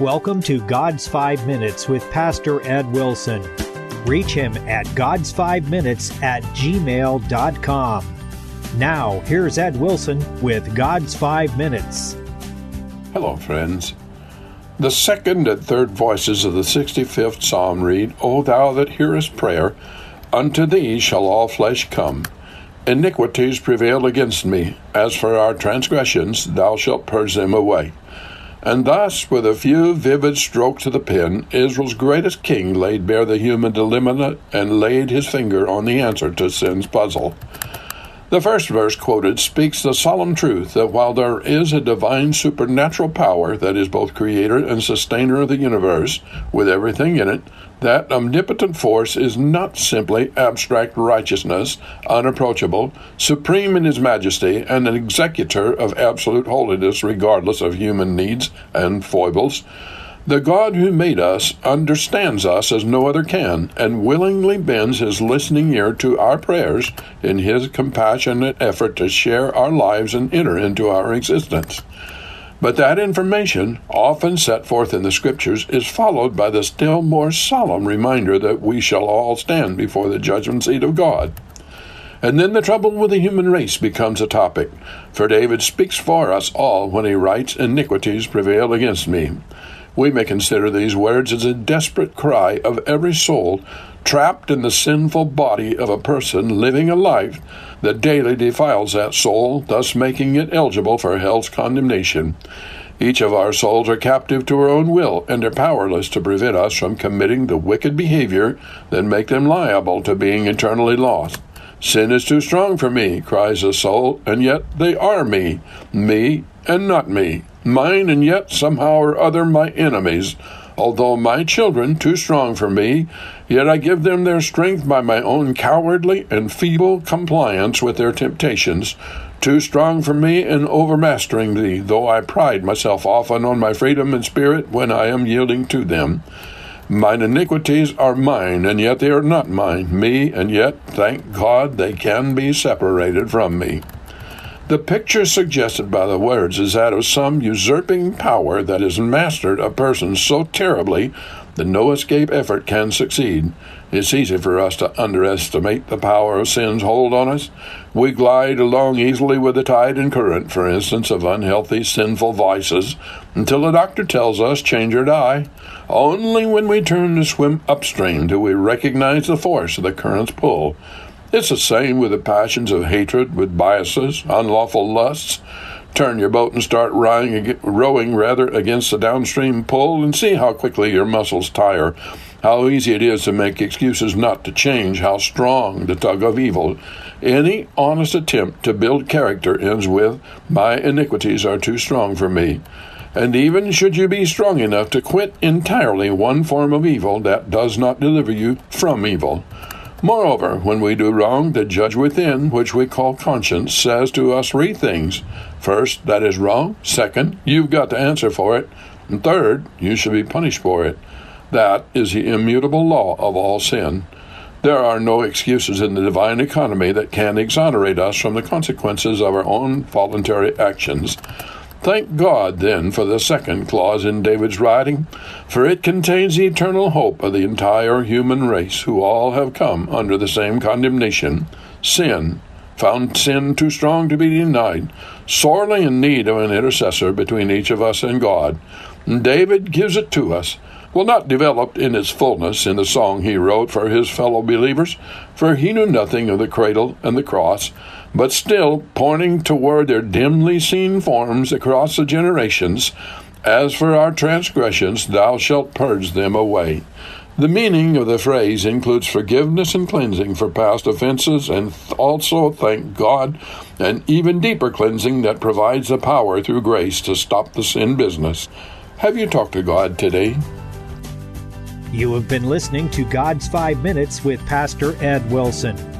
Welcome to God's Five Minutes with Pastor Ed Wilson. Reach him at God's Five Minutes at gmail.com. Now, here's Ed Wilson with God's Five Minutes. Hello, friends. The second and third voices of the 65th Psalm read, O thou that hearest prayer, unto thee shall all flesh come. Iniquities prevail against me. As for our transgressions, thou shalt purge them away. And thus, with a few vivid strokes of the pen, Israel's greatest king laid bare the human dilemma and laid his finger on the answer to sin's puzzle. The first verse quoted speaks the solemn truth that while there is a divine supernatural power that is both creator and sustainer of the universe, with everything in it, that omnipotent force is not simply abstract righteousness, unapproachable, supreme in his majesty, and an executor of absolute holiness regardless of human needs and foibles. The God who made us understands us as no other can, and willingly bends his listening ear to our prayers in his compassionate effort to share our lives and enter into our existence. But that information, often set forth in the Scriptures, is followed by the still more solemn reminder that we shall all stand before the judgment seat of God. And then the trouble with the human race becomes a topic, for David speaks for us all when he writes, Iniquities prevail against me. We may consider these words as a desperate cry of every soul trapped in the sinful body of a person living a life that daily defiles that soul, thus making it eligible for hell's condemnation. Each of our souls are captive to our own will and are powerless to prevent us from committing the wicked behavior that make them liable to being eternally lost. Sin is too strong for me, cries a soul, and yet they are me, me and not me, mine and yet somehow or other my enemies. Although my children too strong for me, yet I give them their strength by my own cowardly and feeble compliance with their temptations. Too strong for me in overmastering thee, though I pride myself often on my freedom and spirit when I am yielding to them. Mine iniquities are mine, and yet they are not mine, me, and yet, thank God, they can be separated from me. The picture suggested by the words is that of some usurping power that has mastered a person so terribly that no escape effort can succeed. It's easy for us to underestimate the power of sin's hold on us. We glide along easily with the tide and current, for instance, of unhealthy, sinful vices, until the doctor tells us change or die. Only when we turn to swim upstream do we recognize the force of the current's pull. It's the same with the passions of hatred, with biases, unlawful lusts. Turn your boat and start rowing, rowing rather against the downstream pull and see how quickly your muscles tire. How easy it is to make excuses not to change, how strong the tug of evil. Any honest attempt to build character ends with, My iniquities are too strong for me. And even should you be strong enough to quit entirely one form of evil, that does not deliver you from evil. Moreover, when we do wrong, the judge within, which we call conscience, says to us three things. First, that is wrong. Second, you've got to answer for it. And third, you should be punished for it. That is the immutable law of all sin. There are no excuses in the divine economy that can exonerate us from the consequences of our own voluntary actions. Thank God, then, for the second clause in David's writing, for it contains the eternal hope of the entire human race, who all have come under the same condemnation sin, found sin too strong to be denied, sorely in need of an intercessor between each of us and God. David gives it to us. Well, not developed in its fullness in the song he wrote for his fellow believers, for he knew nothing of the cradle and the cross but still pointing toward their dimly seen forms across the generations. As for our transgressions, thou shalt purge them away. The meaning of the phrase includes forgiveness and cleansing for past offenses, and also, thank God, an even deeper cleansing that provides the power through grace to stop the sin business. Have you talked to God today? You have been listening to God's Five Minutes with Pastor Ed Wilson.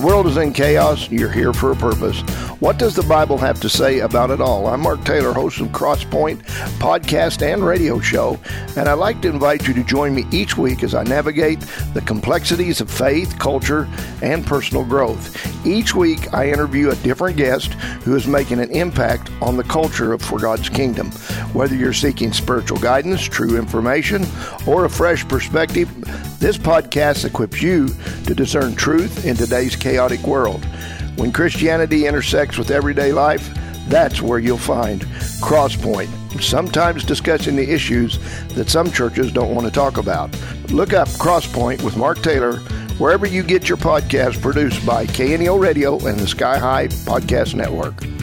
The world is in chaos. You're here for a purpose. What does the Bible have to say about it all? I'm Mark Taylor, host of Crosspoint podcast and radio show, and I'd like to invite you to join me each week as I navigate the complexities of faith, culture, and personal growth. Each week, I interview a different guest who is making an impact on the culture of For God's Kingdom. Whether you're seeking spiritual guidance, true information, or a fresh perspective, this podcast equips you to discern truth in today's chaotic world. When Christianity intersects with everyday life, that's where you'll find Crosspoint, sometimes discussing the issues that some churches don't want to talk about. Look up Crosspoint with Mark Taylor wherever you get your podcast produced by KNEO Radio and the Sky High Podcast Network.